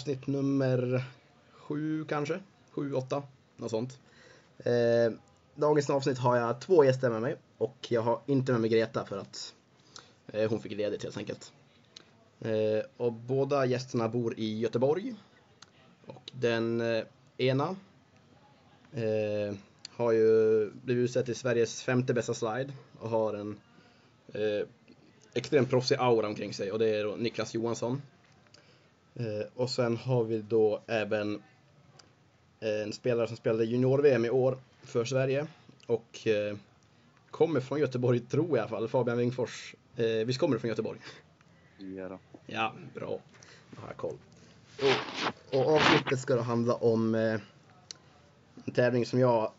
avsnitt nummer sju kanske? Sju, åtta, något sånt. Eh, dagens avsnitt har jag två gäster med mig och jag har inte med mig Greta för att eh, hon fick ledigt helt enkelt. Eh, och båda gästerna bor i Göteborg. Och den eh, ena eh, har ju blivit utsedd till Sveriges femte bästa slide och har en eh, extremt proffsig aura omkring sig och det är då Niklas Johansson. Eh, och sen har vi då även eh, en spelare som spelade junior-VM i år för Sverige och eh, kommer från Göteborg, tror jag i alla fall, Fabian Wingfors. Eh, visst kommer du från Göteborg? Ja, då. Ja, bra. Då har jag koll. Och, och avsnittet ska då handla om eh, en tävling som jag,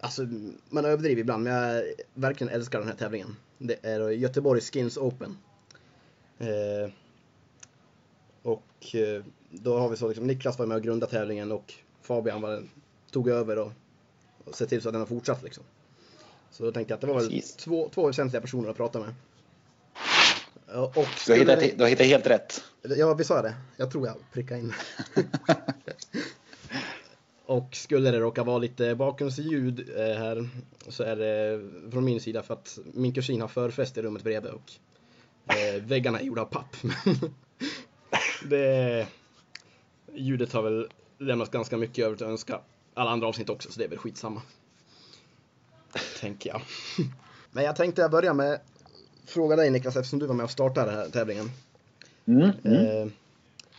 alltså man överdriver ibland, men jag verkligen älskar den här tävlingen. Det är Göteborg Skins Open. Eh, och eh, då har vi så liksom, Niklas var med och grundade tävlingen och Fabian var, tog över och, och sett till så att den har fortsatt liksom. Så då tänkte jag att det var väl två, två väsentliga personer att prata med. Och Du har, hittat, du har hittat helt rätt. Ja, vi sa det. Jag tror jag prickade in. och skulle det råka vara lite bakgrundsljud eh, här så är det från min sida för att min kusin har förfest i rummet bredvid och eh, väggarna är gjorda av papp. Det, ljudet har väl lämnat ganska mycket över att önska alla andra avsnitt också så det är väl skitsamma. Tänker jag. Men jag tänkte börja med fråga dig Niklas eftersom du var med och startade den här tävlingen. Mm, mm. Eh,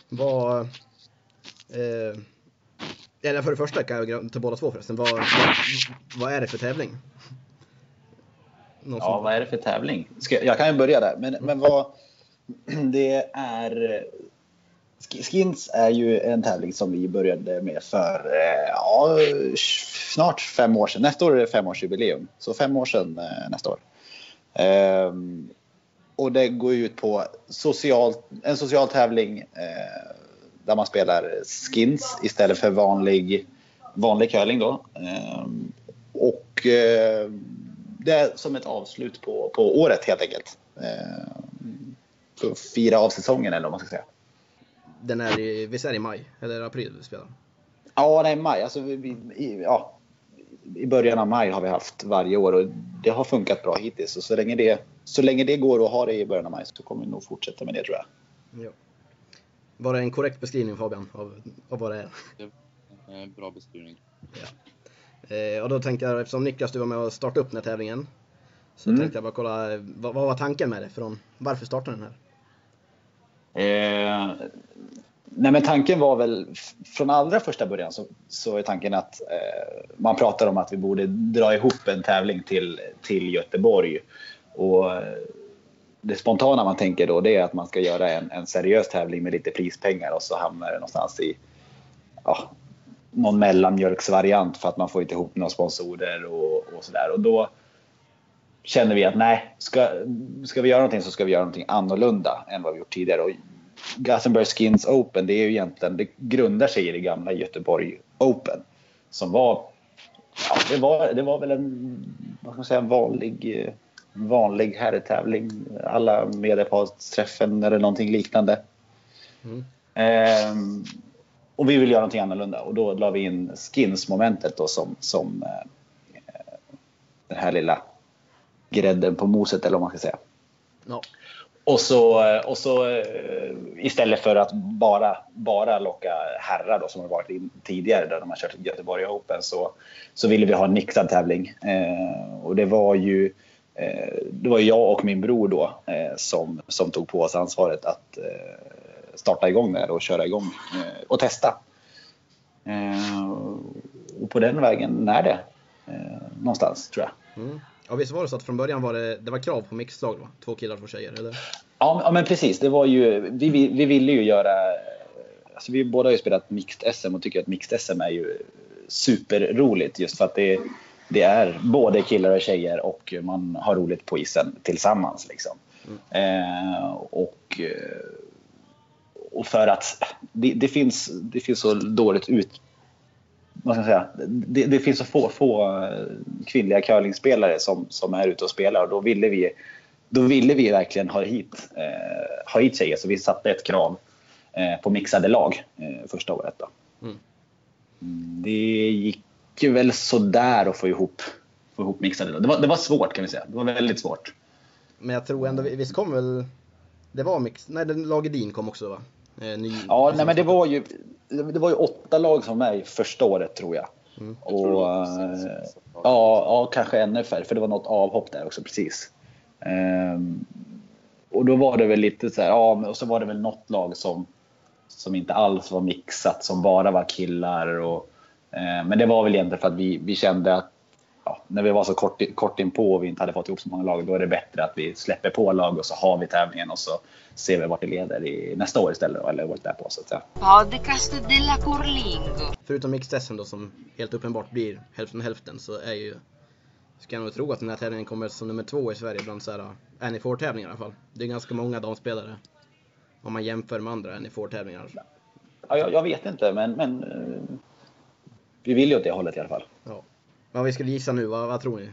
vad... Eh, eller för det första kan jag till båda två förresten. Vad, vad, vad är det för tävling? Någon Ja, som- vad är det för tävling? Ska, jag kan ju börja där. Men, men vad... Det är... Skins är ju en tävling som vi började med för eh, ja, snart fem år sedan. Nästa år är det femårsjubileum. Så fem år sedan eh, nästa år. Ehm, och det går ut på social, en social tävling eh, där man spelar skins istället för vanlig, vanlig curling. Då. Eh, och eh, det är som ett avslut på, på året helt enkelt. Ehm, för att fira av säsongen eller vad man ska säga. Den är i, visst är det i maj? Eller april vi spelar? Ja, det är maj. Alltså, vi, i, ja, I början av maj har vi haft varje år och det har funkat bra hittills. Och så, länge det, så länge det går att ha det i början av maj så kommer vi nog fortsätta med det tror jag. Ja. Var det en korrekt beskrivning Fabian av, av vad det är? Eh, Bra beskrivning. Eh, och då tänkte jag, eftersom Niklas du var med och startade upp den här tävlingen. Så Mm. tänkte jag bara kolla, vad, vad var tanken med det? Från, varför startade den här? Eh, nej men tanken var väl från allra första början så, så är tanken att eh, man pratar om att vi borde dra ihop en tävling till, till Göteborg. Och eh, det spontana man tänker då det är att man ska göra en, en seriös tävling med lite prispengar och så hamnar det någonstans i ja, någon mellanmjölksvariant för att man får inte ihop några sponsorer och, och sådär. Och då känner vi att nej, ska, ska vi göra någonting så ska vi göra någonting annorlunda än vad vi gjort tidigare. Och Gothenburg Skins Open, det är ju egentligen, det grundar sig i det gamla Göteborg Open. Som var, ja, det var, det var väl en, vad ska man säga, en vanlig, vanlig herrtävling. Alla medelpadsträffen eller någonting liknande. Mm. Ehm, och vi vill göra någonting annorlunda och då la vi in skins-momentet då som, som eh, den här lilla grädden på moset eller vad man ska säga. No. Och så, eh, och så eh, istället för att bara, bara locka herrar då, som har varit in tidigare där de har kört Göteborg Open så, så ville vi ha en mixad tävling. Eh, och det var ju eh, det var jag och min bror då eh, som, som tog på oss ansvaret att eh, starta igång det här och köra igång eh, och testa. Eh, och på den vägen är det eh, någonstans tror jag. Mm. Ja visst var det så att från början var det, det var krav på mixlag va? Två killar, två tjejer, eller? Ja, ja men precis. Det var ju, vi, vi, vi ville ju göra... Alltså vi båda har ju spelat mixed SM och tycker att mixed SM är ju superroligt just för att det, det är både killar och tjejer och man har roligt på isen tillsammans. Liksom. Eh, och, eh, och för att det, det, finns, det finns så dåligt ut... Vad ska jag säga? Det, det finns så få, få eh, kvinnliga curlingspelare som, som är ute och spelar och då ville vi, då ville vi verkligen ha hit, eh, ha hit tjejer så vi satte ett krav eh, på mixade lag eh, första året. Då. Mm. Det gick väl sådär att få ihop, få ihop mixade lag. Det var, det var svårt kan vi säga. Det var väldigt svårt. Men jag tror ändå, visst kom väl... Det var mix... Nej, den Lagedin kom också va? Eh, ny, Ja, nej, men det var ju, det var ju åtta lag som var med första året tror jag. Mm. Jag tror Och, eh, ja, ja, kanske ännu färre, för det var något avhopp där också precis. Ehm, och då var det väl lite så här, ja, och så var det väl något lag som, som inte alls var mixat, som bara var killar. Och, eh, men det var väl egentligen för att vi, vi kände att ja, när vi var så kort, kort inpå och vi inte hade fått ihop så många lag, då är det bättre att vi släpper på lag och så har vi tävlingen och så ser vi vart det leder i nästa år istället, eller året därpå så att säga. Podcast della Curlingo. Förutom mixed då som helt uppenbart blir hälften hälften så är ju... Ska jag nog tro att den här tävlingen kommer som nummer två i Sverige bland så här Annie tävlingar i alla fall. Det är ganska många damspelare. Om man jämför med andra Annie tävlingar Ja, jag, jag vet inte, men, men eh, vi vill ju åt det hållet i alla fall. Ja. Vad vi skulle gissa nu, vad, vad tror ni?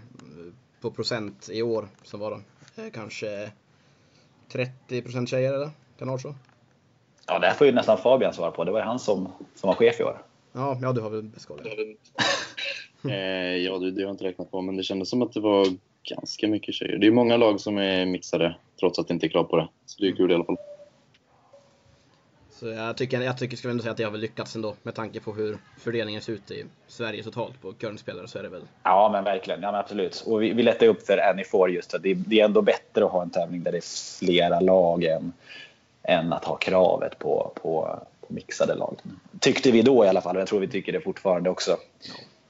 På procent i år som var då? Eh, Kanske 30% tjejer eller? Kan det vara så? Ja, det här får ju nästan Fabian svara på. Det var ju han som, som var chef i år. Ja, ja du har väl koll. Eh, ja, det, det har jag inte räknat på, men det kändes som att det var ganska mycket tjejer. Det är många lag som är mixade, trots att det inte är klart på det. Så det är kul i alla fall. Så jag tycker, jag tycker, skulle ändå säga att jag har väl lyckats ändå med tanke på hur fördelningen ser ut i Sverige totalt på curlingspelare så är det väl. Ja, men verkligen. Ja, men absolut. Och vi, vi lättar upp för Annie Four just det, det är ändå bättre att ha en tävling där det är flera lag än, än att ha kravet på, på, på mixade lag. Tyckte vi då i alla fall, och jag tror vi tycker det fortfarande också.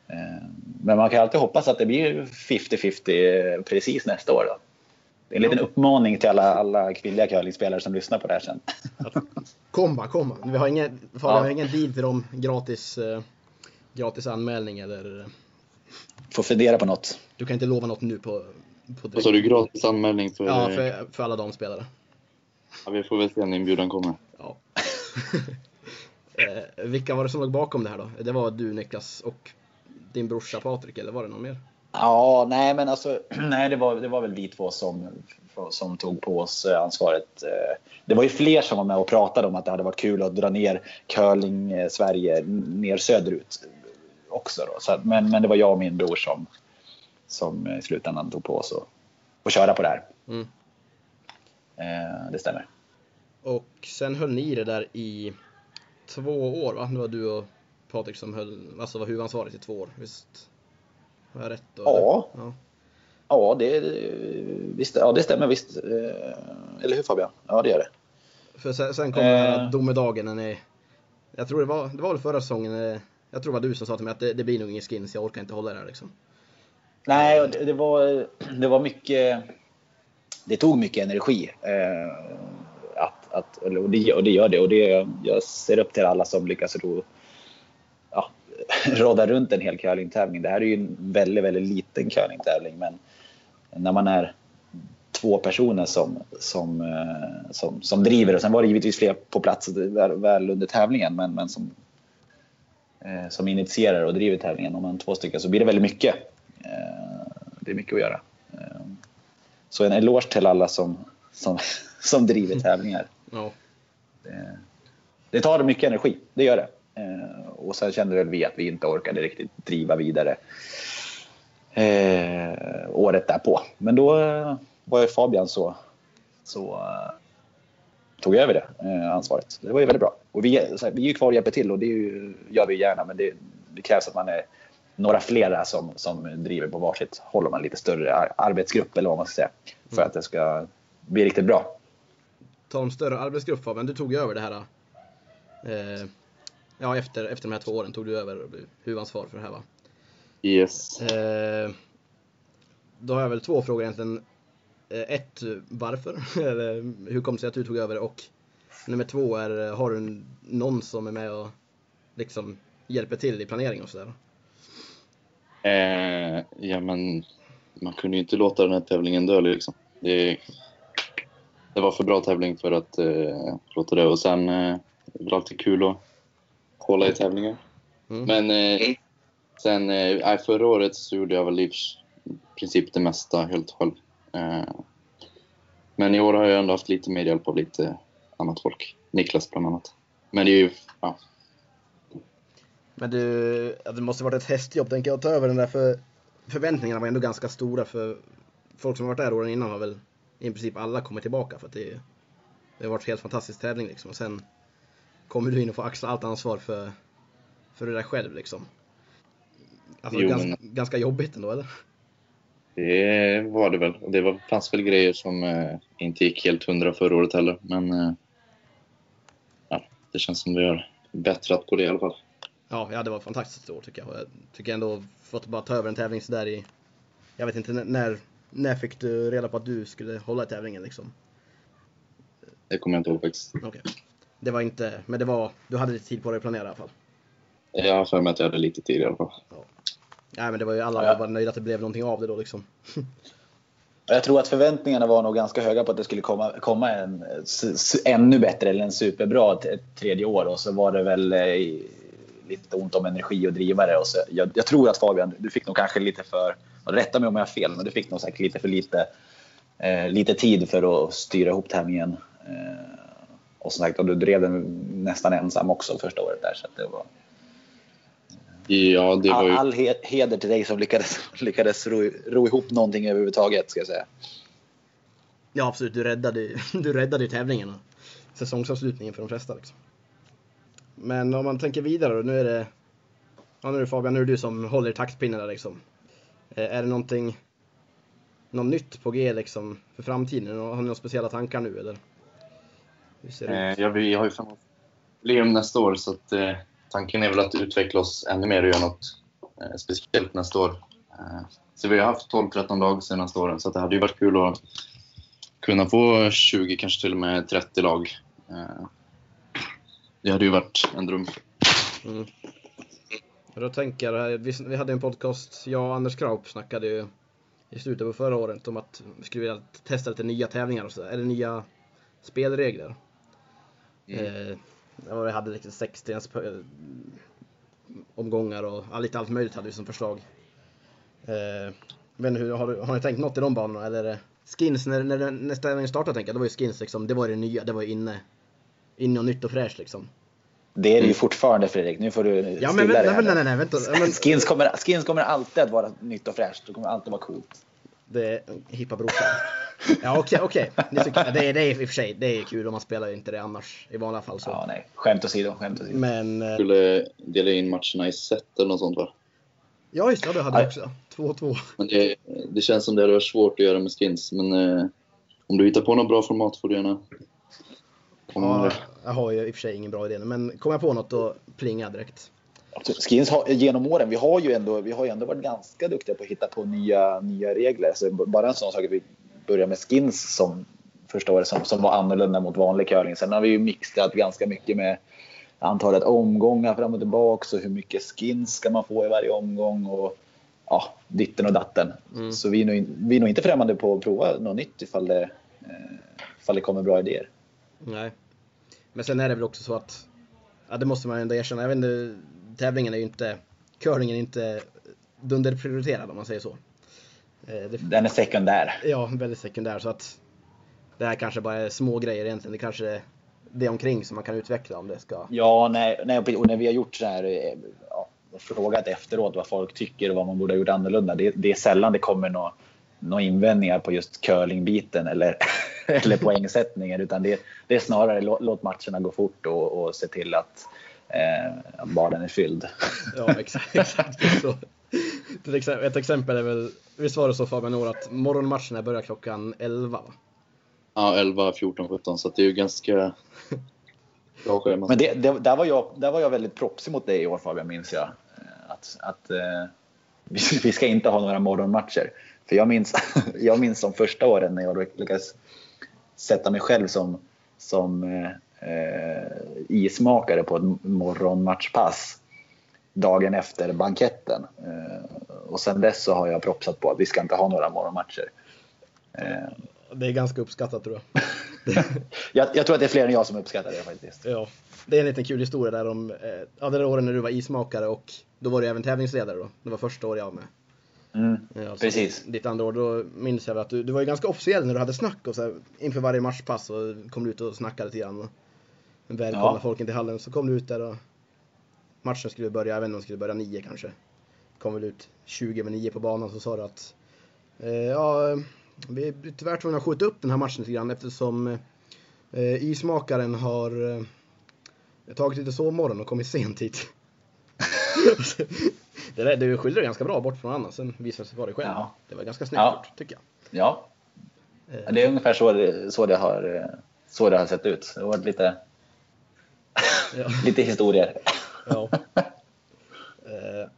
Eh, Men man kan alltid hoppas att det blir 50-50 precis nästa år. Då. Det är en liten uppmaning till alla, alla kvinnliga curlingspelare som lyssnar på det här sen. Kom bara, kom bara. Vi har ingen, vi har ingen deal till dem gratis, eh, gratis anmälning eller Får fundera på något. du kan inte lova något nu på, på Vad sa du? Gratis anmälning för... Ja, för, för alla damspelare. ja, vi får väl se när inbjudan kommer. Ja. eh, vilka var det som låg bakom det här då? Det var du Niklas och din brorsa Patrik eller var det någon mer? Ja, nej men alltså, nej det var, det var väl vi två som, som tog på oss eh, ansvaret. Eh, Det var ju fler som var med och pratade om att det hade varit kul att dra ner curling eh, Sverige ner söderut också. Då. Så, att- men, men det var jag och min bror som, som i slutändan tog på oss och, och köra på det här. Mm. Det stämmer. Och sen höll ni det där i två år va? Det var du och Patrik som höll, alltså var huvudansvarig i två år, visst? Har jag rätt då? Ja. ja. Ja, det, visst, ja, det stämmer visst. Eh, Eller hur Fabian? Ja, det gör det. För sen, sen kom här Eh. domedagen när ni, jag tror det var, det var väl förra säsongen, eh, jag tror det var du som sa till mig att det, det blir nog ingen skins, jag orkar inte hålla det här liksom. Nej, det, det, var, det var mycket... Det tog mycket energi. Eh, att, att, och, det, och det gör det. Och det, jag ser upp till alla som lyckas ro, ja, råda runt en hel curlingtävling. Det här är ju en väldigt, väldigt liten curlingtävling. Men när man är två personer som, som, eh, som, som driver och sen var det givetvis fler på plats väl, under tävlingen men, men som, eh, som initierar och driver tävlingen. Om man är två stycken så blir det väldigt mycket. Eh, Det är mycket att göra. Så en eloge till alla som, som, som driver tävlingar. Ja. Det, det tar mycket energi, det gör det. Eh, Och sen kände väl vi att vi inte orkade riktigt driva vidare eh, året därpå. Men då eh, var ju Fabian så, så eh, tog över det eh, ansvaret. Det var ju väldigt bra. Och vi, här, vi är ju kvar och hjälper till och det ju, gör vi gärna men det, det krävs att man är några flera som, som driver på varsitt håll om en lite större ar- arbetsgrupp eller vad man ska säga. För att det ska bli riktigt bra. Ta om större arbetsgrupp Fabian, du tog ju över det här. Eh, ja, efter, efter de här två åren tog du över och blev huvudansvarig för det här va? Yes. Eh, då har jag väl två frågor egentligen. Eh, ett, varför? Hur kom det sig att du tog över? Och nummer två är, har du någon som är med och liksom hjälper till i planering och sådär? Eh, ja, men man kunde ju inte låta den här tävlingen dö liksom. Det, det var för bra tävling för att eh, låta det. Och sen eh, det är alltid kul att hålla i tävlingar. Mm. Men eh, sen eh, förra året så gjorde jag väl i princip det mesta helt själv. Eh, men i år har jag ändå haft lite mer hjälp av lite annat folk. Niklas bland annat. Men det är ju, ja, Men du, det måste varit ett hästjobb tänker jag att ta över den där för förväntningarna var ändå ganska stora för folk som har varit där åren innan har väl i princip alla kommit tillbaka för att det, det har varit en helt fantastisk tävling liksom. Och sen kommer du in och får axla allt ansvar för, för det där själv liksom. Alltså Jo, ganska, men- ganska jobbigt ändå eller? det var det väl. Det var, fanns väl grejer som eh, inte gick helt hundra förra året heller. Men eh, ja, det känns som vi har bättrat på det i alla fall. Ja, ja, det var ett fantastiskt år tycker jag. Jag tycker ändå fått bara ta över en tävling sådär i, jag vet inte när, när fick du reda på att du skulle hålla i tävlingen liksom? Det kommer jag inte ihåg faktiskt. Okej. Det var inte, men det var, du hade lite tid på dig att planera i alla fall. Jag har för mig att jag hade lite tid i alla fall. Nej men det var ju alla Ja. var nöjda att det blev någonting av det då liksom. Jag tror att förväntningarna var nog ganska höga på att det skulle komma, komma en ännu bättre eller en superbra ett tredje år och så var det väl eh, lite ont om energi och drivare. Och så, jag, jag tror att Fabian, du fick nog kanske lite för, rätta mig om jag har fel, men du fick nog säkert lite för lite, eh, lite tid för att styra ihop tävlingen. Eh, och som sagt, och du drev den nästan ensam också första året där. Så att det var, Ja, det var all, ju... all he- heder till dig som lyckades, lyckades ro, ro ihop någonting överhuvudtaget ska jag säga. Ja absolut, du räddade, du räddade och säsongsavslutningen för de flesta liksom. Men om man tänker vidare då, nu är det, ja nu är det Fabian, nu är det du som håller i taktpinnen där liksom. Eh, Är det någonting, något nytt på G liksom för framtiden? Har ni några speciella tankar nu eller? Hur ser det ut? Eh, ja, vi har ju jubileum nästa år så att, eh, tanken är väl att utveckla oss ännu mer och göra något eh, speciellt nästa år. Eh, så vi har haft 12-13 lag senaste åren så det hade ju varit kul att kunna få 20, kanske till och med 30 lag. Eh, det hade ju varit en dröm. Mm. Då tänker jag, vi, vi hade en podcast, jag och Anders Kraup snackade ju i slutet på förra året om att vi skulle vilja testa lite nya tävlingar och så, eller nya spelregler. Eh, ja, vi hade liksom 60 sp- omgångar och ja, lite allt möjligt hade vi som förslag. Eh, men hur, har, du, har ni tänkt något i de banorna eller är det skins när, när, när tävlingen startade tänker jag, då var ju skins liksom, det var ju det nya, det var ju inne, inne och nytt och fräscht liksom. Det är det ju fortfarande Fredrik, nu får du Ja men, stilla dig nej, nej, nej, vänta. Ja, men, Skins kommer, skins kommer alltid att vara nytt och fräscht. Det kommer alltid vara coolt. Det är hippa brorsan. Ja okej. Det, tycker- det, är- det är i och för sig det är kul om man spelar inte det annars i vanliga fall så. Ja, nej. Skämt åsido, skämt åsido. Men eh, skulle dela in matcherna i set eller något sånt va? ja just det, det hade jag också. 2-2. Men det, det känns som det hade varit svårt att göra med skins. Men eh, om du hittar på något bra format får du gärna Ja, det. jag har ju i och för sig ingen bra idé nu, men kommer jag på något då plingar jag direkt. Skins har, genom åren, vi har, ju ändå, vi har ju ändå varit ganska duktiga på att hitta på nya, nya regler. Så bara en sån sak att vi börjar med skins som första året som, som var annorlunda mot vanlig curling. Sen har vi ju mixat ganska mycket med antalet omgångar fram och tillbaka och hur mycket skins ska man få i varje omgång och ja, ditten och datten. Mm. Så vi är, nog, vi är nog inte främmande på att prova något nytt ifall det, eh, ifall det kommer bra idéer. Nej. Men sen är det väl också så att, ja det måste man ändå erkänna, jag vet inte, tävlingen är ju inte, curlingen är inte dunderprioriterad om man säger så. Eh, Det, Den är sekundär. ja, väldigt sekundär så att det här kanske bara är små grejer egentligen. Det kanske är det omkring som man kan utveckla om det ska. Ja, nej, nej, och när vi har gjort så här, eh, ja, och frågat efteråt vad folk tycker och vad man borde ha gjort annorlunda. Det, det är sällan det kommer några några invändningar på just curlingbiten eller, eller poängsättningen. Utan det, det är snarare låt, låt matcherna gå fort och, och se till att, eh, baden är fylld. Ja, exakt. exakt så. Ett exempel är väl, visst var det så Fabian Nor att morgonmatcherna börjar klockan 11 va? Ja, 11, 14, 17. Så det är ju ganska bra schema. Men det, det, där, var jag, där var jag väldigt propsig mot dig i år Fabian, minns jag. Att, att eh, vi, vi ska inte ha några morgonmatcher. För jag minns, jag minns som första åren när jag lyckades sätta mig själv som, som eh, eh, ismakare på ett morgonmatchpass. Dagen efter banketten. Eh, och sen dess så har jag propsat på att vi ska inte ha några morgonmatcher. Eh, Det är ganska uppskattat tror jag. jag, jag tror att det är fler än jag som uppskattar det faktiskt. Ja, det är en liten kul historia där om, eh, ja det där åren när du var ismakare och då var du även tävlingsledare då. Det var första året jag var med. Mm, alltså precis. Ditt andra år, då minns jag att du, du var ju ganska officiell när du hade snack och så här, inför varje matchpass och kom du ut och snackade lite grann. Och välkomnade Ja. folk in till hallen. Så kom du ut där och matchen skulle börja, jag vet inte om den skulle börja nio kanske. Kom väl ut 20 över 9 på banan så sa du att eh, ja, vi blir tyvärr tvungna att skjuta upp den här matchen lite grann eftersom eh, ismakaren har eh, tagit lite sovmorgon och kommit sent hit. det där, du skyllde ganska bra bort från annan, sen visade det sig vara dig själv. Ja. Det var ganska snyggt Ja. gjort, tycker jag. Ja, Eh, det är ungefär så det, så det, har, så det har sett ut. Det har varit lite, ja. lite historier. ja. Eh,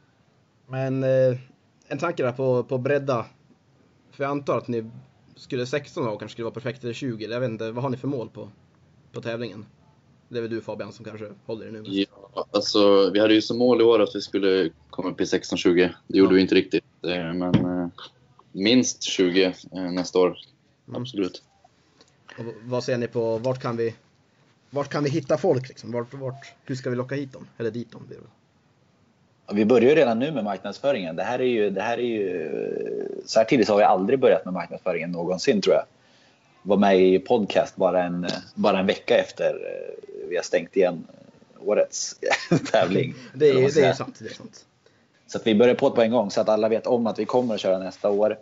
Men eh, en tanke där på, på bredda. För jag antar att ni skulle 16 lag kanske skulle vara perfekt eller 20. Eller jag vet inte, vad har ni för mål på, på tävlingen? Det är väl du Fabian som kanske håller i det nu. Ja, alltså, vi hade ju som mål i år att vi skulle komma upp i 16-20. Det gjorde Ja. vi inte riktigt. eh, Men eh, minst 20 eh, nästa år. Mm. Absolut. Och vad ser ni på, vart kan vi, vart kan vi hitta folk liksom? Vart, vart, hur ska vi locka hit dem? Eller dit dem. Vi börjar ju redan nu med marknadsföringen. Det här är ju, det här är ju, så här tidigt har vi aldrig börjat med marknadsföringen någonsin tror jag. Var med i podcast bara en, bara en vecka efter eh, vi har stängt igen årets tävling. Det är, det är sant. Det är sant. Så vi börjar på det på en gång så att alla vet om att vi kommer att köra nästa år.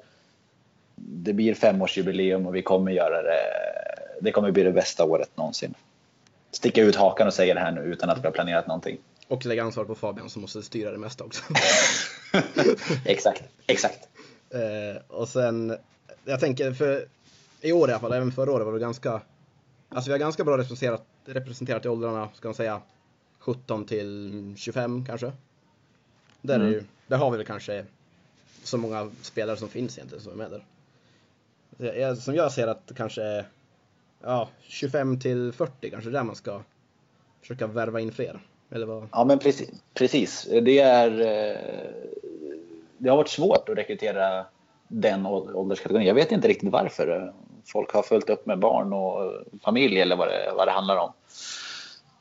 Det blir femårsjubileum och vi kommer göra det. Det kommer bli det bästa året någonsin. Sticka ut hakan och säga det här nu utan att vi har planerat någonting. Och lägga ansvar på Fabian som måste styra det mesta också. exakt, exakt. Eh, och sen, jag tänker för i år i alla fall, även förra året var det ganska, alltså vi har ganska bra representerat, representerat i åldrarna, ska man säga, 17 till 25 kanske. Där, är Mm. ju, där har vi väl kanske så många spelare som finns egentligen som är med där. Som jag ser att kanske, ja, 25 till 40 kanske där man ska försöka värva in fler. Eller vad? Ja men precis. precis. Det, är, eh, det har varit svårt att rekrytera den ålderskategorin. Jag vet inte riktigt varför. Folk har följt upp med barn och familj eller vad det, vad det handlar om.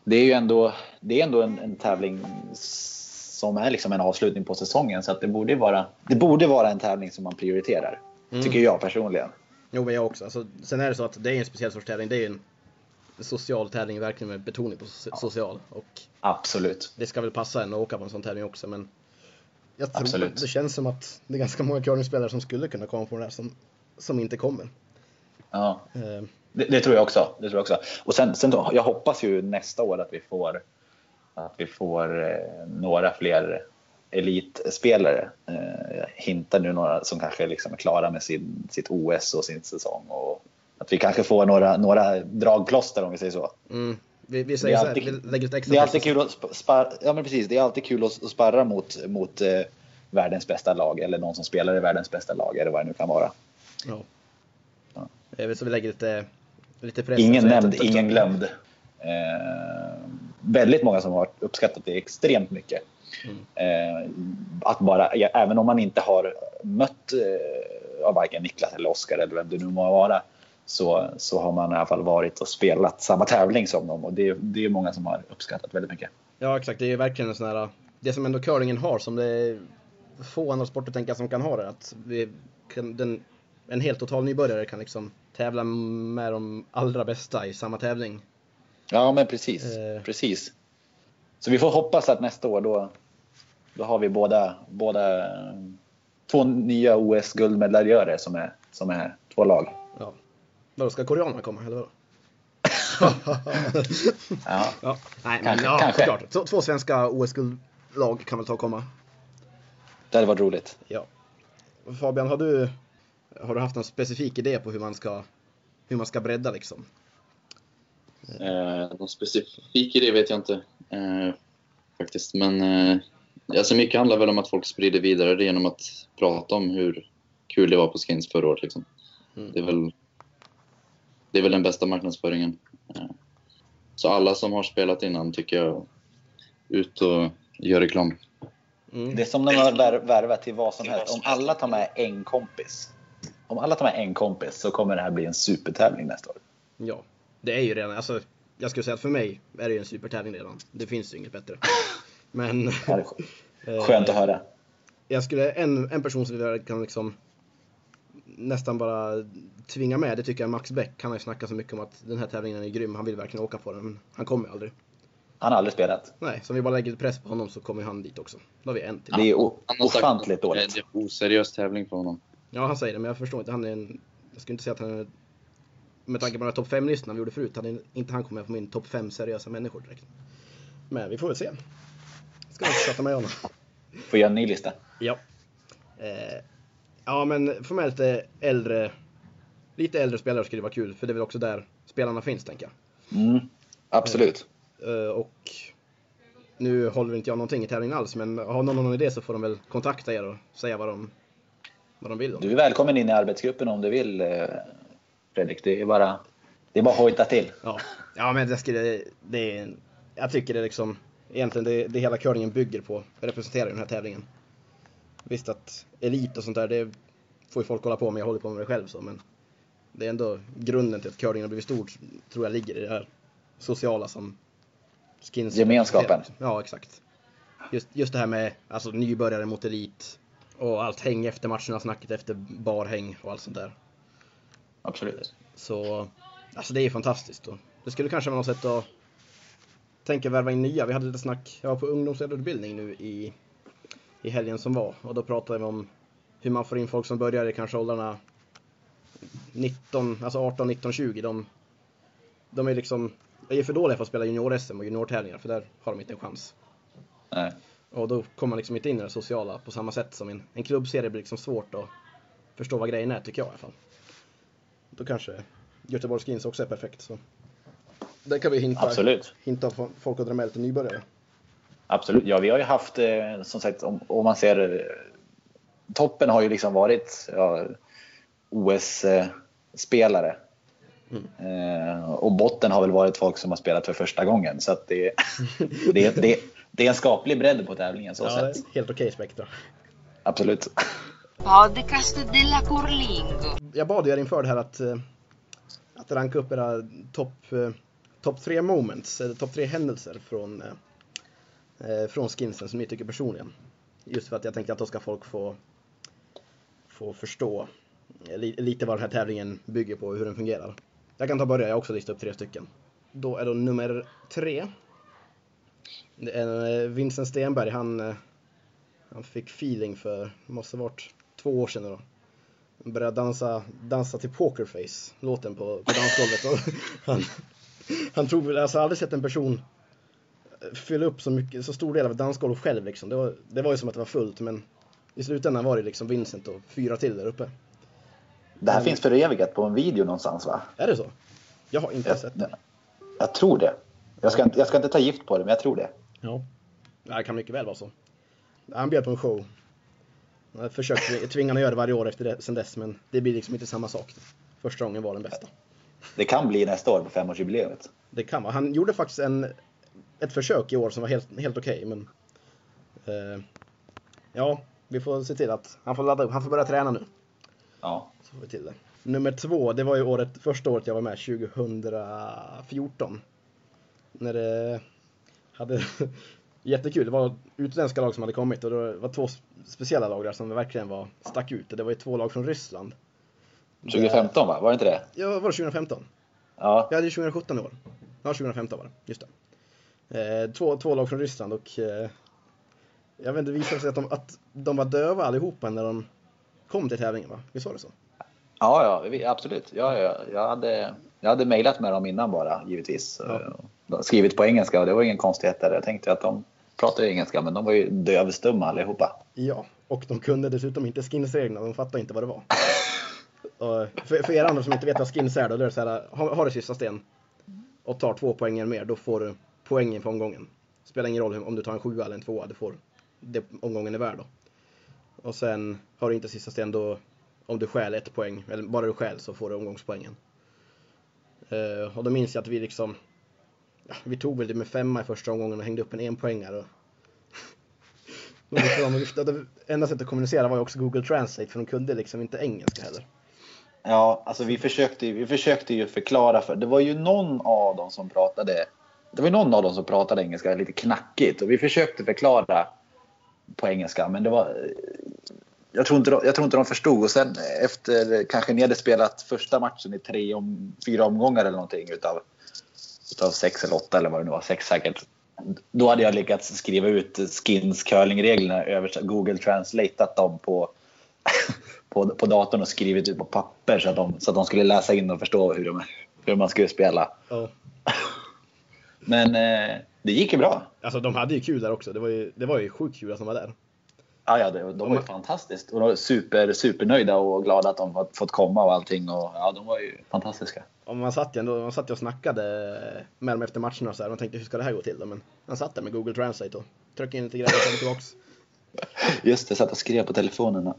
Det är ju ändå, det är ändå en, en tävling som är liksom en avslutning på säsongen så att det borde vara, det borde vara en tävling som man prioriterar. Mm. Tycker jag personligen. Jo, men jag också. Alltså, sen är det så att det är en speciell sorts tävling. Det är ju en social tävling, verkligen med betoning på so- social. Och Absolut. det ska väl passa en att åka på en sån tävling också, men jag tror Absolut. det känns som att det är ganska många curlingspelare som skulle kunna komma på det här som, som inte kommer. Ja. Eh, Det, det tror jag också. Det tror jag också. Och sen, sen då, jag hoppas ju nästa år att vi får, att vi får eh, några fler elitspelare. Eh, jag hintar nu några som kanske liksom är klara med sin, sitt OS och sin säsong. Och att vi kanske får några, några dragplåster om vi säger så. mm, vi, vi säger Det är så här, alltid- vi lägger ett extra Det är alltid kul att sp- sparra, ja, men precis, det är alltid kul att sparra mot, mot eh, världens bästa lag eller någon som spelar i världens bästa lag eller vad det nu kan vara. Ja. Ja. Vet, så vi lägger lite, lite press. Ingen nämnd, ingen glömd. Eh, väldigt många som har uppskattat det extremt mycket. Eh, att bara, även om man inte har mött eh, av varken Niklas eller Oskar eller vem det nu må vara så, så har man i alla fall varit och spelat samma tävling som dem och det, det är många som har uppskattat väldigt mycket. Ja, exakt. Det är ju verkligen en sån här, det som ändå curlingen har, som det är få andra sporter tänker jag som kan ha det. Att vi den, en helt total nybörjare kan liksom tävla med de allra bästa i samma tävling. Ja men precis, Eh. precis. Så vi får hoppas att nästa år då, då har vi båda, båda två nya OS-guldmedaljörer som är, som är två lag. Ja. Vadå, ska koreanerna komma eller vadå? Ja. ja, nej men Kanske, ja, kanske. såklart. Två, två svenska OS-guldlag kan väl ta och komma. Det hade varit roligt. Ja. Fabian, har du, har du haft någon specifik idé på hur man ska, hur man ska bredda liksom? Eh, någon specifik idé vet jag inte eh, faktiskt. Men eh, alltså mycket handlar väl om att folk sprider vidare det genom att prata om hur kul det var på Skins förra året. Liksom. Mm. Det, är väl, det är väl den bästa marknadsföringen. Eh, så alla som har spelat innan tycker jag, ut och gör reklam. Mm. Det är som när man vär- värvar till vad som helst. Om alla tar med en kompis. Om alla tar med en kompis så kommer det här bli en supertävling nästa år. Ja, det är ju redan, alltså jag skulle säga att för mig är det ju en supertävling redan. Det finns ju inget bättre. Men Ja, skönt. eh, Skönt att höra. jag skulle, en, en person som vi kan liksom nästan bara tvinga med, det tycker jag Max Beck. Han har ju snackat så mycket om att den här tävlingen är grym, han vill verkligen åka på den, men han kommer ju aldrig. Han har aldrig spelat. Nej, så om vi bara lägger press på honom så kommer han dit också. Då har vi en till. Det är ofantligt att det dåligt. är en oseriös tävling för honom. Ja, han säger det, men jag förstår inte. Han är en, jag skulle inte säga att han är, med tanke på de här topp 5-listorna vi gjorde förut, hade inte han kommit med på min topp 5 seriösa människor direkt. Men vi får väl se. Ska prata med honom. Får göra en ny lista. Ja. Eh, ja, men få med lite äldre, lite äldre spelare skulle vara kul, för det är väl också där spelarna finns, tänker jag. Mm. Absolut. Eh, och nu håller inte jag någonting i tävlingen alls, men har någon någon idé så får de väl kontakta er och säga vad de, vad de vill. Då. Du är välkommen in i arbetsgruppen om du vill eh, Fredrik. Det är bara, det är bara att hojta till. Ja, ja men det skulle, det är, jag tycker det är liksom, egentligen det, det hela curlingen bygger på, representerar den här tävlingen. Visst att elit och sånt där, det får ju folk hålla på med, jag håller på med det själv så, men det är ändå grunden till att curlingen har blivit stort, tror jag ligger i det här sociala som skins Gemenskapen. Ja, exakt. Just, just det här med alltså, nybörjare mot elit och allt häng efter matcherna, snacket efter barhäng och allt sånt där. Absolut. Så alltså det är fantastiskt. Och det skulle kanske vara något sätt att tänka värva in nya. Vi hade lite snack, jag var på ungdomsledarutbildning nu i, i helgen som var och då pratade vi om hur man får in folk som börjar i kanske åldrarna 19, alltså 18, 19, 20. De, de är liksom, de är för dåliga för att spela junior-SM och juniortävlingar för där har de inte en chans. Nej. Och då kommer man liksom inte in i det sociala på samma sätt som en, en klubbserie blir liksom svårt att förstå vad grejen är, tycker jag i alla fall. Då kanske Göteborgs Skins också är perfekt. Så. Där kan vi hinta, Absolut. hinta folk att dra med lite nybörjare. Absolut. Ja, vi har ju haft, eh, som sagt, om, om man ser eh, toppen har ju liksom varit ja, OS-spelare. Eh, och botten har väl varit folk som har spelat för första gången. Så att det, det, det, det är en skaplig bredd på tävlingen. Så Ja, det sätt. helt okej spektra. Absolut. Podcast della Curlingo. Jag bad er inför det här att, att ranka upp era topp Topp tre moments, eller topp tre händelser från, eh, från skinsen som ni tycker personligen. Just för att jag tänkte att då ska folk få, få förstå li, lite vad den här tävlingen bygger på och hur den fungerar. Jag kan ta och börja, jag har också listat upp tre stycken. Då är då nummer tre. Det är eh, Vincent Stenberg, han, eh, han fick feeling för, det måste ha varit två år sedan då började dansa, dansa till Pokerface, låten på, på dansgolvet. Han, han tror väl, alltså jag har aldrig sett en person fylla upp så, mycket, så stor del av ett dansgolv själv liksom. Det var, det var ju som att det var fullt men i slutändan var det liksom Vincent och fyra till där uppe. Det här Mm. finns förevigat på en video någonstans va? Är det så? Jag har inte sett det. Jag tror det. Jag ska, inte- jag ska inte ta gift på det, men jag tror det. Ja. Det kan mycket väl vara så. Han bjöd på en show. Jag har försökt tvinga honom att göra det varje år efter det, sen dess men det blir liksom inte samma sak. Första gången var den bästa. Det kan bli nästa år på femårsjubileet. Det kan vara. Han gjorde faktiskt en, ett försök i år som var helt, helt okej, men... Eh, ja, vi får se till att han får ladda upp. Han får börja träna nu. Ja. Så får vi till det. Nummer två, det var ju året, första året jag var med, 2014. När det hade jättekul. Det var utländska lag som hade kommit och det var två speciella lag där som verkligen var, stack ut. Det var ju två lag från Ryssland. 2015 va? Var det inte det? Ja, var det 2015? Ja. Jag hade ju 2017 i år. Ja, 2015 var det. Just det. Eh, två, två lag från Ryssland och eh, jag vet inte, det visade sig att de, att de var döva allihopa när de kom till tävlingen va? Visst var det så? Ja, ja, absolut. Ja, ja, jag hade, jag hade mejlat med dem innan bara, givetvis. Ja. Har Skrivit på engelska och det var ingen konstighet där. Jag tänkte att de pratar ju engelska, men de var ju dövstumma allihopa. Ja, och de kunde dessutom inte skinsreglerna, de fattade inte vad det var. och för, för er andra som inte vet vad skins är då, då är det så här, har, har du sista sten och tar två poänger mer, då får du poängen för omgången. Spelar ingen roll om du tar en sjua eller en tvåa, du får det omgången är värd då. Och sen har du inte sista sten då, om du stjäl ett poäng, eller bara du stjäl så får du omgångspoängen. Uh, och då minns jag att vi liksom, ja, vi tog väl det med femma i första omgången och hängde upp en enpoängare. Och De enda sättet att kommunicera var ju också Google Translate för de kunde liksom inte engelska heller. Ja, alltså vi försökte, vi försökte ju förklara för... Det var ju någon av dem som pratade... Det var någon av dem som pratade engelska lite knackigt och vi försökte förklara på engelska men det var... Jag tror inte de, jag tror inte de förstod och sen efter kanske ni hade spelat första matchen i tre om, fyra omgångar eller någonting utav, utav sex eller åtta eller vad det nu var, sex säkert. Då hade jag lyckats skriva ut skins curlingreglerna över Google Translateat dem på på, på datorn och skrivit ut på papper så att, de, så att de skulle läsa in och förstå hur, de, hur man skulle spela. Ja. Men eh, det gick ju bra. Alltså de hade ju kul där också. Det var ju, det var ju sjukt kul att de var där. Ja, ja, det, de var ju fantastiskt. Och de var super, supernöjda och glada att de fått, komma och allting. Och, ja, de var ju fantastiska. Och man satt ju man satt och snackade med dem efter matcherna och så här. Man tänkte hur ska det här gå till då? Men han satt där med Google Translate och tryckte in lite grejer och kom tillbaks. Just det, satt och skrev på telefonerna.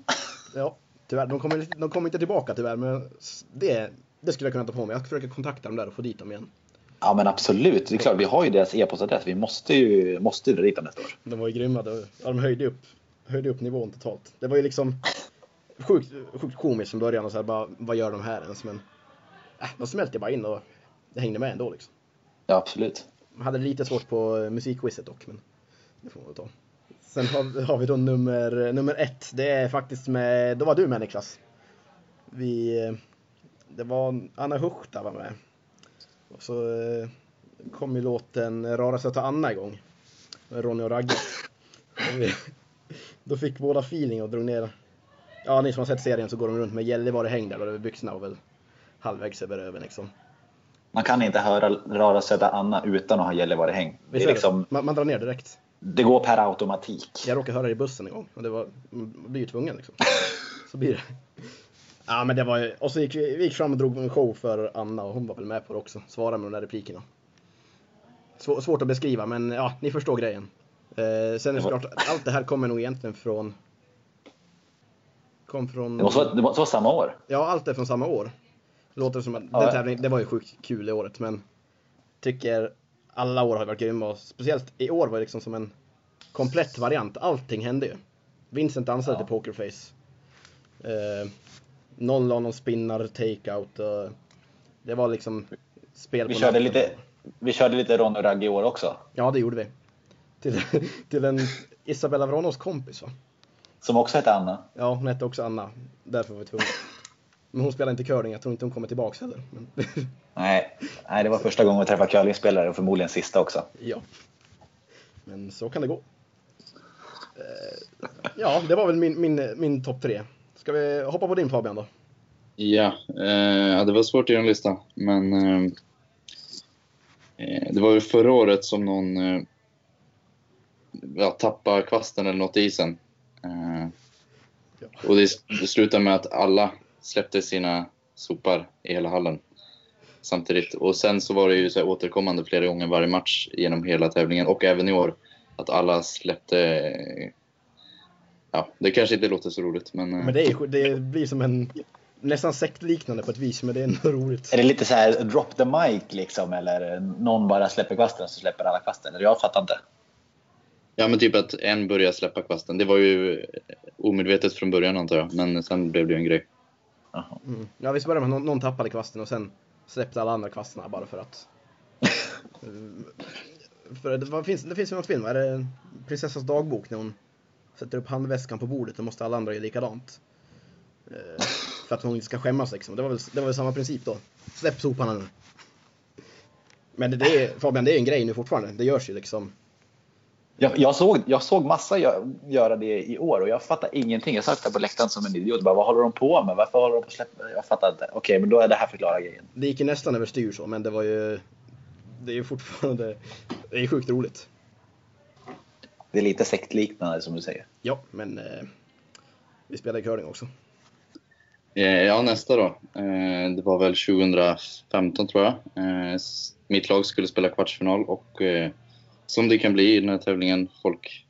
Ja, tyvärr. De kommer, de kommer inte tillbaka tyvärr, men det, det skulle jag kunna ta på mig. Jag ska försöka kontakta dem där och få dit dem igen. Ja, men absolut. Det är klart, vi har ju deras e-postadress. Vi måste ju måste dra dit dem nästa år. De var ju grymma. De, ja, de höjde upp, höjde upp nivån totalt. Det var ju liksom sjukt, sjukt komiskt från början och så här, bara, vad gör de här ens? Men äh, de smälte bara in och det hängde med ändå liksom. Ja, absolut. Jag hade lite svårt på musikquizet dock, men det får man väl ta. Sen har, har vi då nummer, nummer ett. Det är faktiskt med, då var du med Niklas. Vi, det var Anna Huchta var med. Och så eh, kom ju låten Rara söta Anna igång. Ronny och Ragge. Och vi, då fick båda feeling och drog ner. Ja, ni som har sett serien så går de runt med Gällivare-häng där och byxorna var väl halvvägs över över liksom. Man kan inte höra Rara söta Anna utan att ha Gällivare-häng. Liksom, Man, man drar ner direkt. Det går per automatik. Jag råkade höra det i bussen en gång och det var, man blir ju tvungen liksom. Så blir det. Ja men det var ju, och så gick vi, vi gick fram och drog en show för Anna och hon var väl med på det också. Svara med de där replikerna. Svår, svårt att beskriva men ja, ni förstår grejen. Eh, sen är det Det var- klart, allt det här kommer nog egentligen från... Kom från... Det måste vara, det måste vara samma år. Ja, allt är från samma år. Låter som att Ja, den tävlingen, det var ju sjukt kul i året men tycker alla år har varit grymma och speciellt i år var det liksom som en komplett variant. Allting hände ju. Vincent dansade Ja. till Pokerface. Eh, någon la någon spinnar, takeout och det var liksom spel Vi på körde natten. lite, vi körde lite Ronny och Ragge i år också. Ja, det gjorde vi. Till, till en Isabella Vranos kompis va? Som också hette Anna. Ja, hon hette också Anna. Därför var vi tvungna. Men hon spelar inte curling, jag tror inte hon kommer tillbaks heller. Men, Nej, nej, det var första gången vi träffade curlingspelare och förmodligen sista också. ja. Men så kan det gå. Eh, Ja, det var väl min, min, min topp tre. Ska vi hoppa på din Fabian då? Ja, eh, det var svårt att göra en lista, men eh, eh, det var ju förra året som någon eh, ja, tappade kvasten eller något i isen. Eh, Ja. och det, det slutade med att alla släppte sina sopar i hela hallen samtidigt. Och sen så var det ju så här återkommande flera gånger varje match genom hela tävlingen och även i år att alla släppte Ja, det kanske inte låter så roligt men, eh, Men det, är, det blir som en nästan sektliknande på ett vis, men det är ändå roligt. Är det lite så här drop the mic liksom eller någon bara släpper kvasten så släpper alla kvasten? Eller jag fattar inte. Ja, men typ att en börjar släppa kvasten. Det var ju omedvetet från början antar jag, men sen blev det ju en grej. Mm. Ja, visst började med att någon, någon tappade kvasten och sen släppte alla andra kvastarna bara för att. För det, vad finns, det finns ju något film, är det Prinsessans dagbok när hon sätter upp handväskan på bordet och måste alla andra göra likadant. Eh, för att hon inte ska skämmas liksom. Det var väl, det var väl samma princip då. Släpp soporna nu. Men det, det är, Fabian, det är en grej nu fortfarande. Det görs ju liksom. Jag, jag, såg, jag såg massa gö- göra det i år och jag fattar ingenting. Jag satt där på läktaren som en idiot. Bara, vad håller de på med? Varför håller de på att släppa? Jag fattar inte. Okej, men då är det här förklara grejen. Det gick ju nästan överstyr så, men det var ju... Det är ju fortfarande... Det är sjukt roligt. Det är lite sektliknande som du säger. Ja, men eh, vi spelar i curling också. Eh, Ja, nästa då. Eh, Det var väl 2015 tror jag. Eh, Mitt lag skulle spela kvartsfinal och som det kan bli i den här tävlingen, folk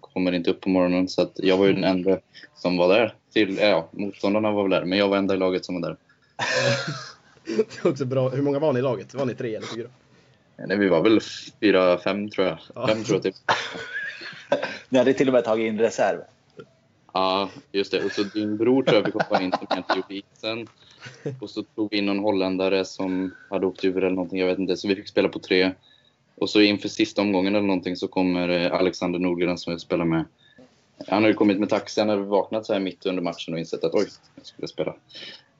kommer inte upp på morgonen så att jag var ju den enda som var där. Till, ja, motståndarna var väl där, men jag var enda i laget som var där. Det är också bra. Hur många var ni i laget? Var ni tre eller fyra? Nej, vi var väl fyra, fem tror jag. Ja. Fem tror jag typ. Ni hade till och med tagit in reserv. Ja, just det. Och så din bror tror jag fick hoppa in som inte gjorde isen. Och så tog vi in någon holländare som hade åkt ur eller någonting, jag vet inte. Så vi fick spela på tre. Och så inför sista omgången eller någonting så kommer eh, Alexander Nordgren som jag spelar med. Han har ju kommit med taxi, han hade vaknat så här mitt under matchen och insett att oj, jag skulle spela.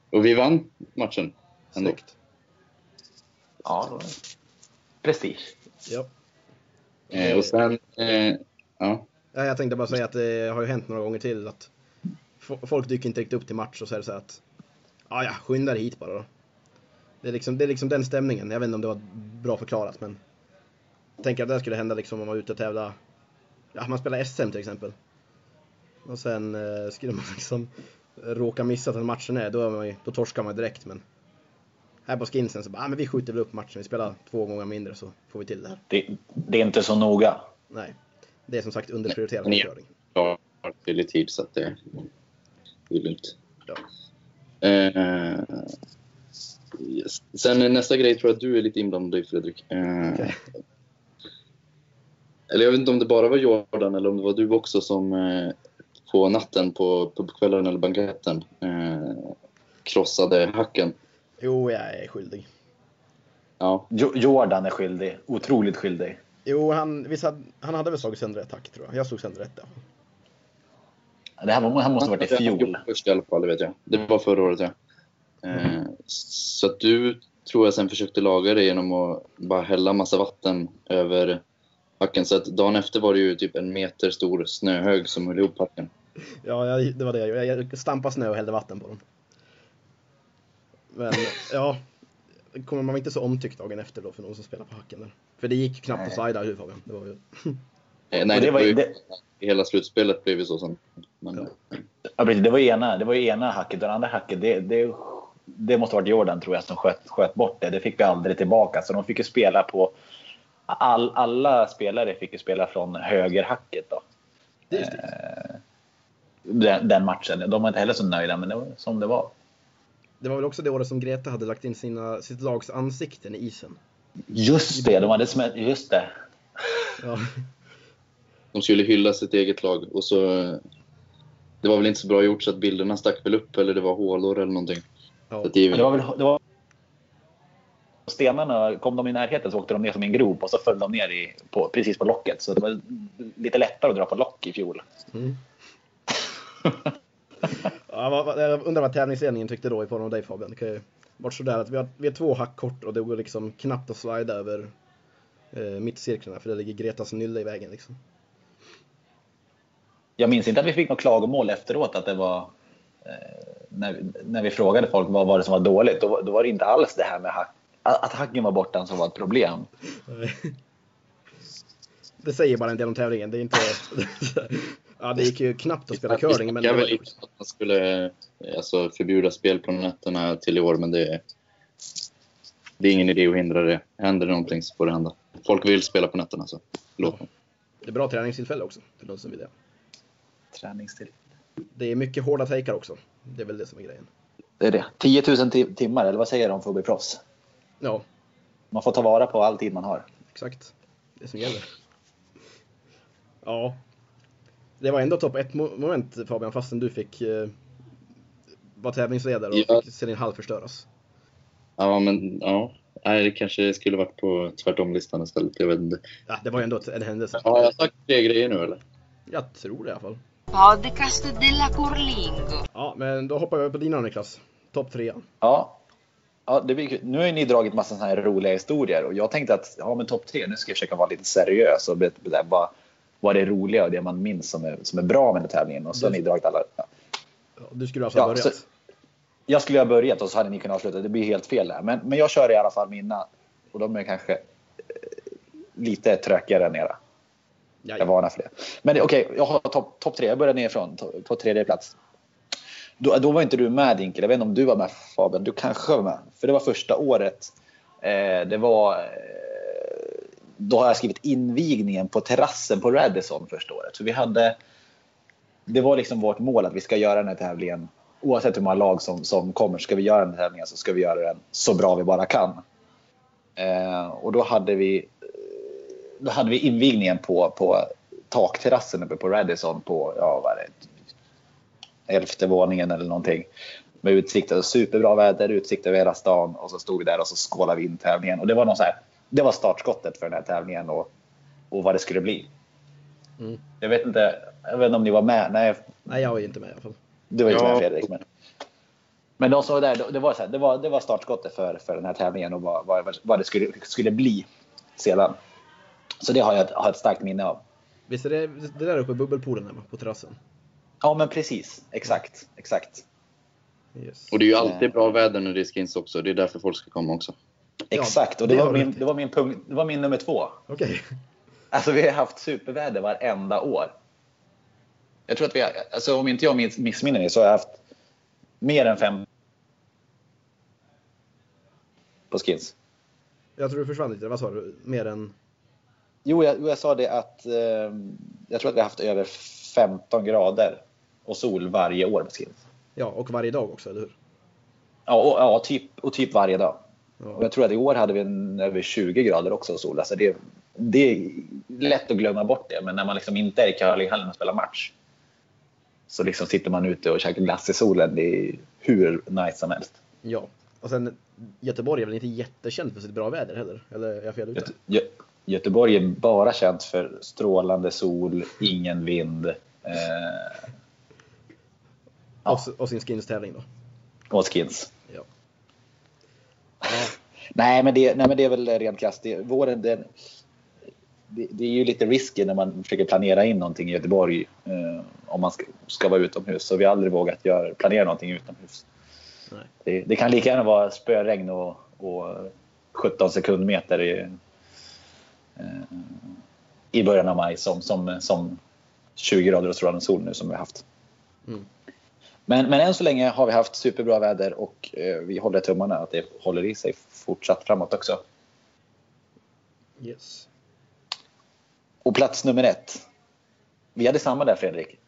Och vi vann matchen. Ändå. Snyggt. Ja, prestige. Ja. Eh, och sen, eh, ja. Ja, Jag tänkte bara säga att det har ju hänt några gånger till att folk dyker inte riktigt upp till match och så är det så att ja, ja, skynda dig hit bara då. Det är, liksom, det är liksom den stämningen. Jag vet inte om det var bra förklarat men tänker att det skulle hända liksom om man var ute och tävla. Ja, man spelar SM till exempel. Och sen eh, skulle man liksom råka missa att den matchen är, då, är man ju, då torskar man direkt. Men här på skinsen så bara, ah, men vi skjuter väl upp matchen. Vi spelar två gånger mindre så får vi till det här. Det, det är inte så noga. Nej, det är som sagt underprioriterad Nej. körning. klar till i tid så att det det är lugnt. Ja. Eh, yes. Sen nästa grej tror jag att du är lite inblandad i Fredrik. Eh, Okej. Eller jag vet inte om det bara var Jordan eller om det var du också som eh, på natten på pubkvällen eller banketten eh, krossade hacken. Jo, jag är skyldig. Ja, Jo- Jordan är skyldig. Otroligt skyldig. Jo, han, visst hade, han hade väl slagit sönder ett hack tror jag. Jag slog sönder ett. Ja. Det här, var, han måste ha varit i fjol. Först i alla fall, det vet jag. Det var förra året, ja. Eh, så att du tror jag sen försökte laga det genom att bara hälla massa vatten över hacken. Så att dagen efter var det ju typ en meter stor snöhög som höll ihop hacken. Ja, jag, det var det jag gjorde. Jag stampade snö och hällde vatten på dem. Men ja, kommer man inte så omtyckt dagen efter då för någon som spelar på hacken där. För det gick knappt att slida hur Fabian. Det var ju... Eh, nej, det, var ju, det- hela slutspelet blev ju så sen. Men, Ja, precis. det var ju ena, det var ju ena hacket. och Det andra hacket, det, det, det måste ha varit Jordan tror jag som sköt, sköt bort det. Det fick vi aldrig tillbaka. Så de fick ju spela på... All, alla spelare fick ju spela från högerhacket då. Det är styrt. Eh, den, den matchen. De var inte heller så nöjda, men det var som det var. Det var väl också det året som Greta hade lagt in sina, sitt lags ansikten i isen. Just det, de hade smält, just det. Ja, de skulle hylla sitt eget lag och så... Det var väl inte så bra gjort så att bilderna stack väl upp eller det var hålor eller någonting. ja. Så att det är Men väl, det var väl, det var, stenarna, kom de i närheten så åkte de ner som en grop och så föll de ner i, på, precis på locket. Så det var lite lättare att dra på lock i fjol. Mm. ja, jag undrar vad tävlingsledningen tyckte då i form av dig Fabian. Det kan ju varit sådär att vi har, vi har två hack kort och det går liksom knappt att slida över eh, mittcirklarna för det ligger Gretas nylle i vägen liksom. Jag minns inte att vi fick något klagomål efteråt att det var eh, när, vi- när vi frågade folk vad var det som var dåligt. Då, då var det inte alls det här med hack, att hacken var borta som var ett problem. Det säger bara en del om tävlingen. Det är inte... ja, det gick ju knappt att spela curling. Men det väl var... inte att man skulle alltså, förbjuda spel på nätterna till i år, men det, det är ingen idé att hindra det. Händer det någonting så får det hända. Folk vill spela på nätterna, så låt dem. det är bra träningstillfälle också. För de som vill det. Träningstid. Det är mycket hårda takear också. Det är väl det som är grejen. Det är det. 10 000 ti- timmar, eller vad säger de för att bli proffs? Ja, Man får ta vara på all tid man har. exakt. Det som gäller. Ja. Det var ändå topp ett mo- moment Fabian, fastän du fick eh, vara tävlingsledare och Ja. fick se din hall förstöras. Ja, men ja. Nej, det kanske skulle varit på tvärtom-listan istället. Jag vet inte. Ja, det var ju ändå en händelse. Har jag sagt tre grejer nu eller? Jag tror det i alla fall. Podcast della Curlingo. Ja, men då hoppar vi på dina Niklas. Topp trean. Ja. Ja det blir, nu har ju ni dragit massa såna här roliga historier och jag tänkte att ja, men topp tre, nu ska jag försöka vara lite seriös och berätta vad, vad det är roliga och det man minns som är, som är bra med den här tävlingen. Och så har ni dragit alla. Ja. Du skulle alltså ha Ja, börjat. så- Jag skulle ha börjat och så hade ni kunnat avsluta. Det blir helt fel där. Men, men jag kör i alla fall mina. Och de är kanske eh, lite trökigare än era. Jag vana för det. Men okej, jag har topp top tre. Jag börjar nerifrån. På tredje plats. Då, då var inte du med Dinkel. Jag vet inte om du var med Fabian. Du kanske var med. För det var första året. Eh, det var... Eh, då har jag skrivit invigningen på terrassen på Radisson första året. Så vi hade... Det var liksom vårt mål att vi ska göra den här tävlingen. Oavsett hur många lag som, som kommer ska vi göra den här tävlingen så ska vi göra den så bra vi bara kan. Eh, och då hade vi eh, då hade vi invigningen på, på takterrassen uppe på Radisson på, ja vad är det, elfte våningen eller någonting. Med utsikt, och superbra väder, utsikt över hela stan och så stod vi där och så skålade vi in tävlingen. Och det var, någon så här, det var startskottet för den här tävlingen och, och vad det skulle bli. Mm. Jag vet inte, jag vet inte om ni var med? Nej, Nej, jag var inte med i alla fall. du var inte Ja. med Fredrik. Men, men de som var där, det var, så här, det var, det var startskottet för, för den här tävlingen och vad, vad, vad det skulle, skulle bli sedan. Så det har jag, har jag ett starkt minne av. Visst är det det där uppe i bubbelpoolen där på terrassen? Ja, men precis. Exakt. Exakt. Yes. Och det är ju alltid bra väder när det skins också. Det är därför folk ska komma också. Exakt. Och det var, min, det, var min punkt, det var min nummer två. Okej. Alltså vi har haft superväder varenda år. Jag tror att vi har, alltså om inte jag missminner mig så har jag haft mer än fem på skins. Jag tror du försvann lite. Vad sa du? Mer än... Jo, jag, jag sa det att eh, jag tror att vi har haft över 15 grader och sol varje år på skins. Ja, och varje dag också, eller hur? Ja, och, ja typ, och typ varje dag. Och Ja. jag tror att i år hade vi en, över 20 grader också och sol. Alltså det, det är lätt att glömma bort det, men när man liksom inte är i curlinghallen och spelar match så liksom sitter man ute och käkar glass i solen. Det är hur nice som helst. ja. Och sen, Göteborg är väl inte jättekänt för sitt bra väder heller? Eller är jag fel ute? Göte, Gö, Göteborg är bara känt för strålande sol, ingen vind eh, Ja. Och, och sin skins-tävling då? och skins. Ja. Nej, men det, nej, men det är väl rent krasst. Det, våren, det, det, det är ju lite risky när man försöker planera in någonting i Göteborg eh, om man ska, ska vara utomhus. Så vi har aldrig vågat göra, planera någonting utomhus. Det, det kan lika gärna vara spöregn och, och 17 sekundmeter i, eh, i början av maj som, som, som 20 grader och strålande sol nu som vi har haft. Mm. Men, men än så länge har vi haft superbra väder och eh, vi håller tummarna att det håller i sig fortsatt framåt också. Yes. Och plats nummer ett. Vi hade samma där Fredrik.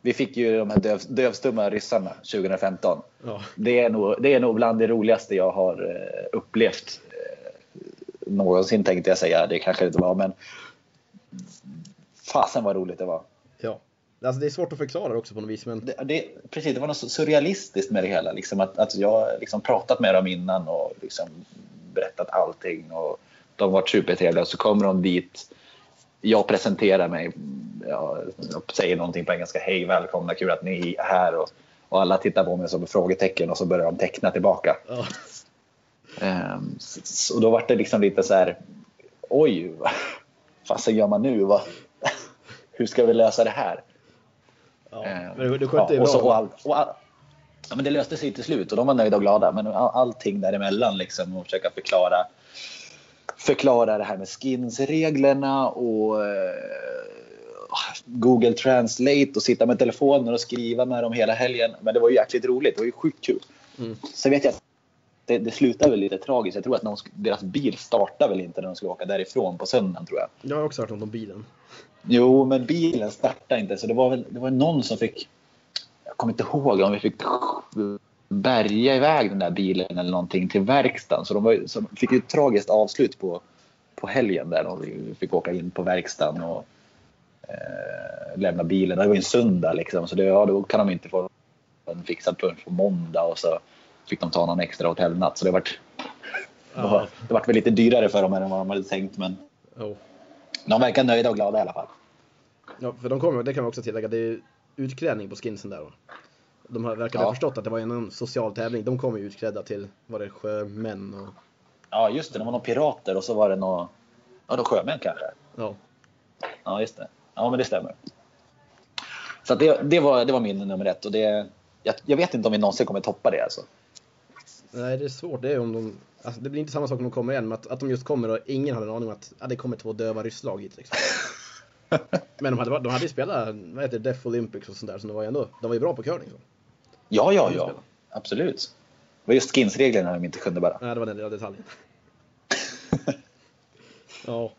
Vi fick ju de här döv, dövstumma ryssarna 2015. Ja. Det är, nog, det är nog bland det roligaste jag har eh, upplevt eh, någonsin tänkte jag säga. Det kanske det inte var men fasen vad roligt det var. Alltså det är svårt att förklara också på något vis, men Det, det, precis, det var något surrealistiskt med det hela. Liksom att, att jag har liksom pratat med dem innan och liksom berättat allting. Och de varit supertrevliga. Så kommer de dit. Jag presenterar mig. Jag, jag säger någonting på engelska. Hej, välkomna, kul att ni är här. Och, och alla tittar på mig som frågetecken och så börjar de teckna tillbaka. ja. Så, så, och då var det liksom lite så här. Oj, vad fasen gör man nu? Vad, hur ska vi lösa det här? Ja. Eh, Men du, skötte ju och, så, bra. och, all, och all, ja, men Det löste sig till slut och de var nöjda och glada. Men all, allting däremellan liksom och försöka förklara förklara det här med skinsreglerna och eh, Google Translate och sitta med telefoner och skriva med dem hela helgen. Men det var ju jäkligt roligt. Det var ju sjukt kul. Mm. Sen vet jag att det, det slutade väl lite tragiskt. Jag tror att någon, deras bil startade väl inte när de skulle åka därifrån på söndagen tror jag. Jag har också hört något om bilen. Jo, men bilen startade inte. Så det var väl det var någon som fick... Jag kommer inte ihåg om vi fick bärga iväg den där bilen eller någonting till verkstaden. Så de, var, så de fick ju ett tragiskt avslut på, på helgen där. De fick åka in på verkstaden och eh, lämna bilen. Det var ju en söndag liksom. Så det, ja, då kan de inte få en fixad punch på måndag. Och så fick de ta någon extra hotellnatt. Så det vart, det var, det vart väl lite dyrare för dem än vad de hade tänkt. Men Oh. De verkar nöjda och glada i alla fall. Ja, för de kommer, det kan man också tillägga, det är utklädning på skinsen där. De har verkar ha Ja. förstått att det var en social tävling. De kommer ju utklädda till, var det sjömän och... Ja, just det. Det var några pirater och så var det några ja, då sjömän kanske. Ja. Ja, just det. Ja, men det stämmer. Så det, det, var, det var min nummer ett. Och det, jag, jag vet inte om vi någonsin kommer toppa det. Alltså. Nej, det är svårt. Det är om de... Alltså, det blir inte samma sak om de kommer igen, men att, att de just kommer och ingen hade en aning om att ja, det kommer två döva rysslag hit liksom. Men de hade, de hade ju spelat, vad heter det, Deaf Olympics och sånt där, så de var ju ändå, de var ju bra på curling. Så. Ja, ja, ja. Absolut. Det var just skinsreglerna de inte kunde bara. Nej, det var den lilla detaljen. ja.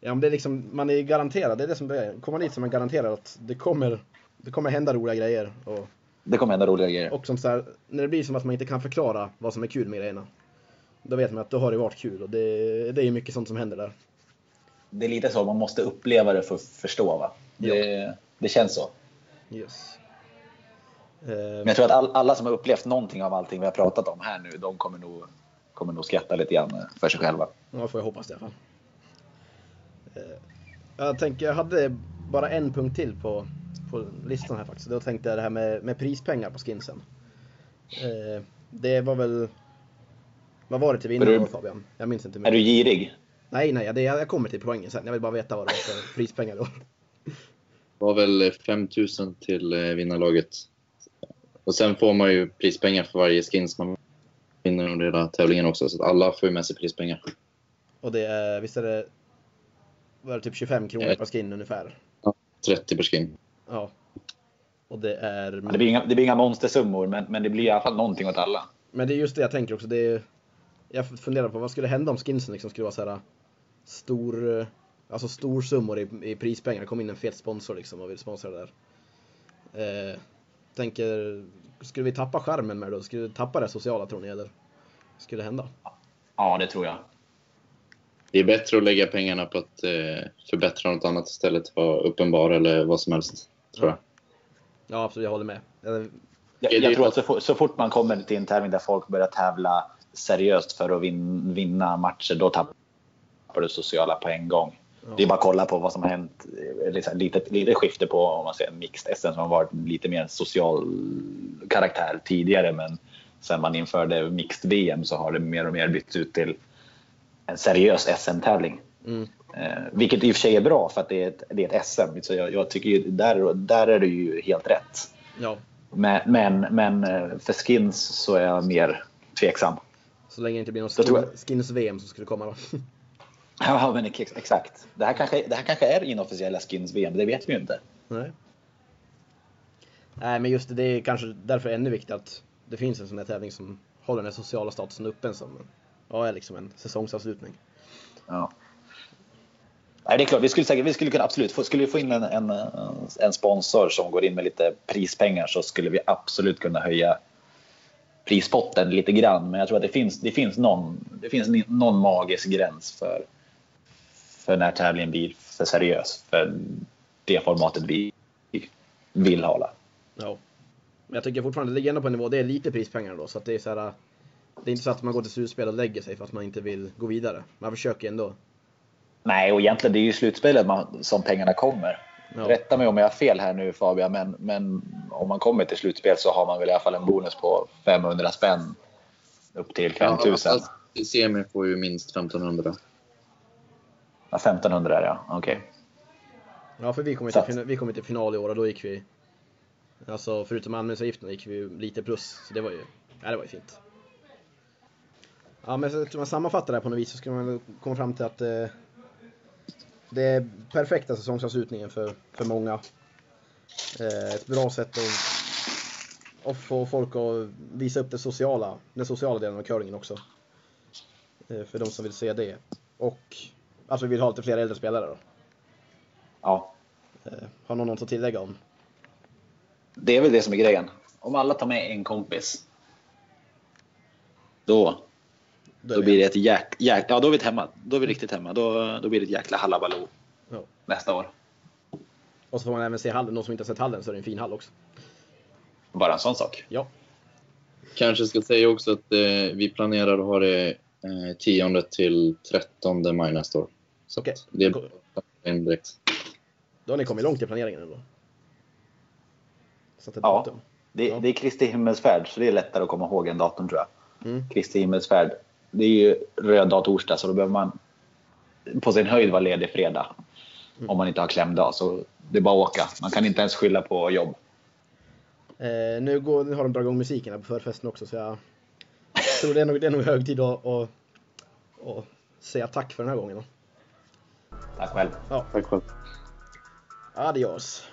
Ja, men det är liksom, man är garanterad, det är det som är, kommer man dit så är man garanterad att det kommer, det kommer hända roliga grejer. Och, Det kommer hända roliga grejer. och som så här, när det blir som att man inte kan förklara vad som är kul med grejerna. Då vet man att då har det varit kul och det, det är ju mycket sånt som händer där. det är lite så, man måste uppleva det för att förstå. Va? Det, det känns så. Yes. Men Eh, jag tror att all, alla som har upplevt någonting av allting vi har pratat om här nu, de kommer nog, kommer nog skratta lite grann för sig själva. ja, får jag hoppas det i alla fall. Eh, jag tänker, jag hade bara en punkt till på, på listan här faktiskt. Då tänkte jag det här med, med prispengar på skinsen. Eh, det var väl... Vad var det till vinnare då Fabian? Jag minns inte. Är du girig? Nej, nej, det, jag kommer till poängen sen. Jag vill bara veta vad det var för prispengar då. Det var väl 5000 till eh, vinnarlaget. Och sen får man ju prispengar för varje skins man vinner under hela tävlingen också. Så att alla får ju med sig prispengar. Och det är, visst är det... Var det typ 25 kronor Eh. per skin ungefär? 30 per skin. Ja. Och det är... Ja, Det blir inga, det blir inga monstersummor, men, men det blir i alla fall någonting åt alla. Men det är just det jag tänker också. Det är, jag funderar på vad skulle hända om skinsen liksom skulle vara så här stor, eh, alltså stor summor i, i prispengar. Det kom in en fet sponsor liksom och vill sponsra det där. Eh, tänker, skulle vi tappa skärmen med det då? Skulle vi tappa det sociala tror ni eller? Skulle det hända? Ja, det tror jag. Det är bättre att lägga pengarna på att eh, förbättra något annat istället för att vara uppenbar eller vad som helst. Tror jag. Ja absolut, jag håller med. Jag, jag tror att så, fort- så fort man kommer till en tävling där folk börjar tävla seriöst för att vin, vinna matcher, då tappar du sociala på en gång. Det är bara att kolla på vad som har hänt. lite, lite skifte på om man säger mixed SM som har varit lite mer social karaktär tidigare. Men sen man införde mixed VM så har det mer och mer bytts ut till en seriös SM-tävling. Mm. Eh, vilket i och för sig är bra för att det är ett, det är ett SM. Så jag, jag tycker ju, där, där är det ju helt rätt. Ja, Men, men, men eh, för skins så är jag mer tveksam. så länge det inte blir tror skin, skins-VM som skulle komma då. Ja, men ex- exakt. Det här, kanske, det här kanske är inofficiella skins-VM, det vet vi ju inte. Nej. Nej men just det, det är kanske därför ännu viktigt att det finns en sån här tävling som håller den sociala statusen uppe som ja, är liksom en säsongsavslutning. Ja. Nej, det är klart, vi skulle, säkert, vi skulle kunna absolut få, skulle vi få in en, en, en sponsor som går in med lite prispengar så skulle vi absolut kunna höja prispotten lite grann. Men jag tror att det finns, det finns, någon, det finns någon magisk gräns för, för när tävlingen blir för seriös. För det formatet vi vill hålla. Ja. Men jag tycker fortfarande det ligger ändå på en nivå, det är lite prispengar då så att det är så här. Äh, det är inte så att man går till slutspel och lägger sig för att man inte vill gå vidare. Man försöker ändå. Nej, och egentligen det är ju slutspelet man, som pengarna kommer. Ja. Rätta mig om jag har fel här nu Fabian, men, men om man kommer till slutspel så har man väl i alla fall en bonus på 500 spänn upp till 5000. Ja, I semi får ju minst 1500. Ja, 1500 är det ja, okej. Ja för vi kom, till, vi kom till final i år och då gick vi Alltså förutom anmälningsavgiften gick vi lite plus. Så det var ju, ja det var ju fint. Ja men så, om man sammanfattar det här på något vis så ska man komma fram till att eh, det är perfekta säsongsavslutningen för, för många. Eh, ett bra sätt att, att få folk att visa upp det sociala, den sociala delen av curlingen också. Eh, för de som vill se det. Och alltså vi vill ha lite fler äldre spelare då. Ja, Eh, har någon något att tillägga om? det är väl det som är grejen. Om alla tar med en kompis. Då, då blir det ett jäk, jäk, ja då är vi hemma. Då är vi riktigt hemma. Då, då blir det ett jäkla hallabaloo Ja. nästa år. Och så får man även se hallen. De som inte har sett hallen så är det en fin hall också. Bara en sån sak. Ja. Kanske ska säga också att eh, vi planerar att ha det eh, 10 till 13 maj nästa år. Så att det är in direkt. Då har ni kommit långt i planeringen ändå. Ja. datum. Det, Ja. det är Kristi himmelsfärd, så det är lättare att komma ihåg en datum tror jag. Mm. Kristi himmelsfärd. Det är ju röd dag torsdag, så då behöver man på sin höjd vara ledig fredag. Mm. Om man inte har klämdag. Så det är bara att åka. Man kan inte ens skylla på jobb. Eh, nu, går, nu har de dragit igång musiken här på förfesten också så jag tror det är nog, det är nog hög tid att, att, att säga tack för den här gången. Då. Tack själv. Tack själv. Adios.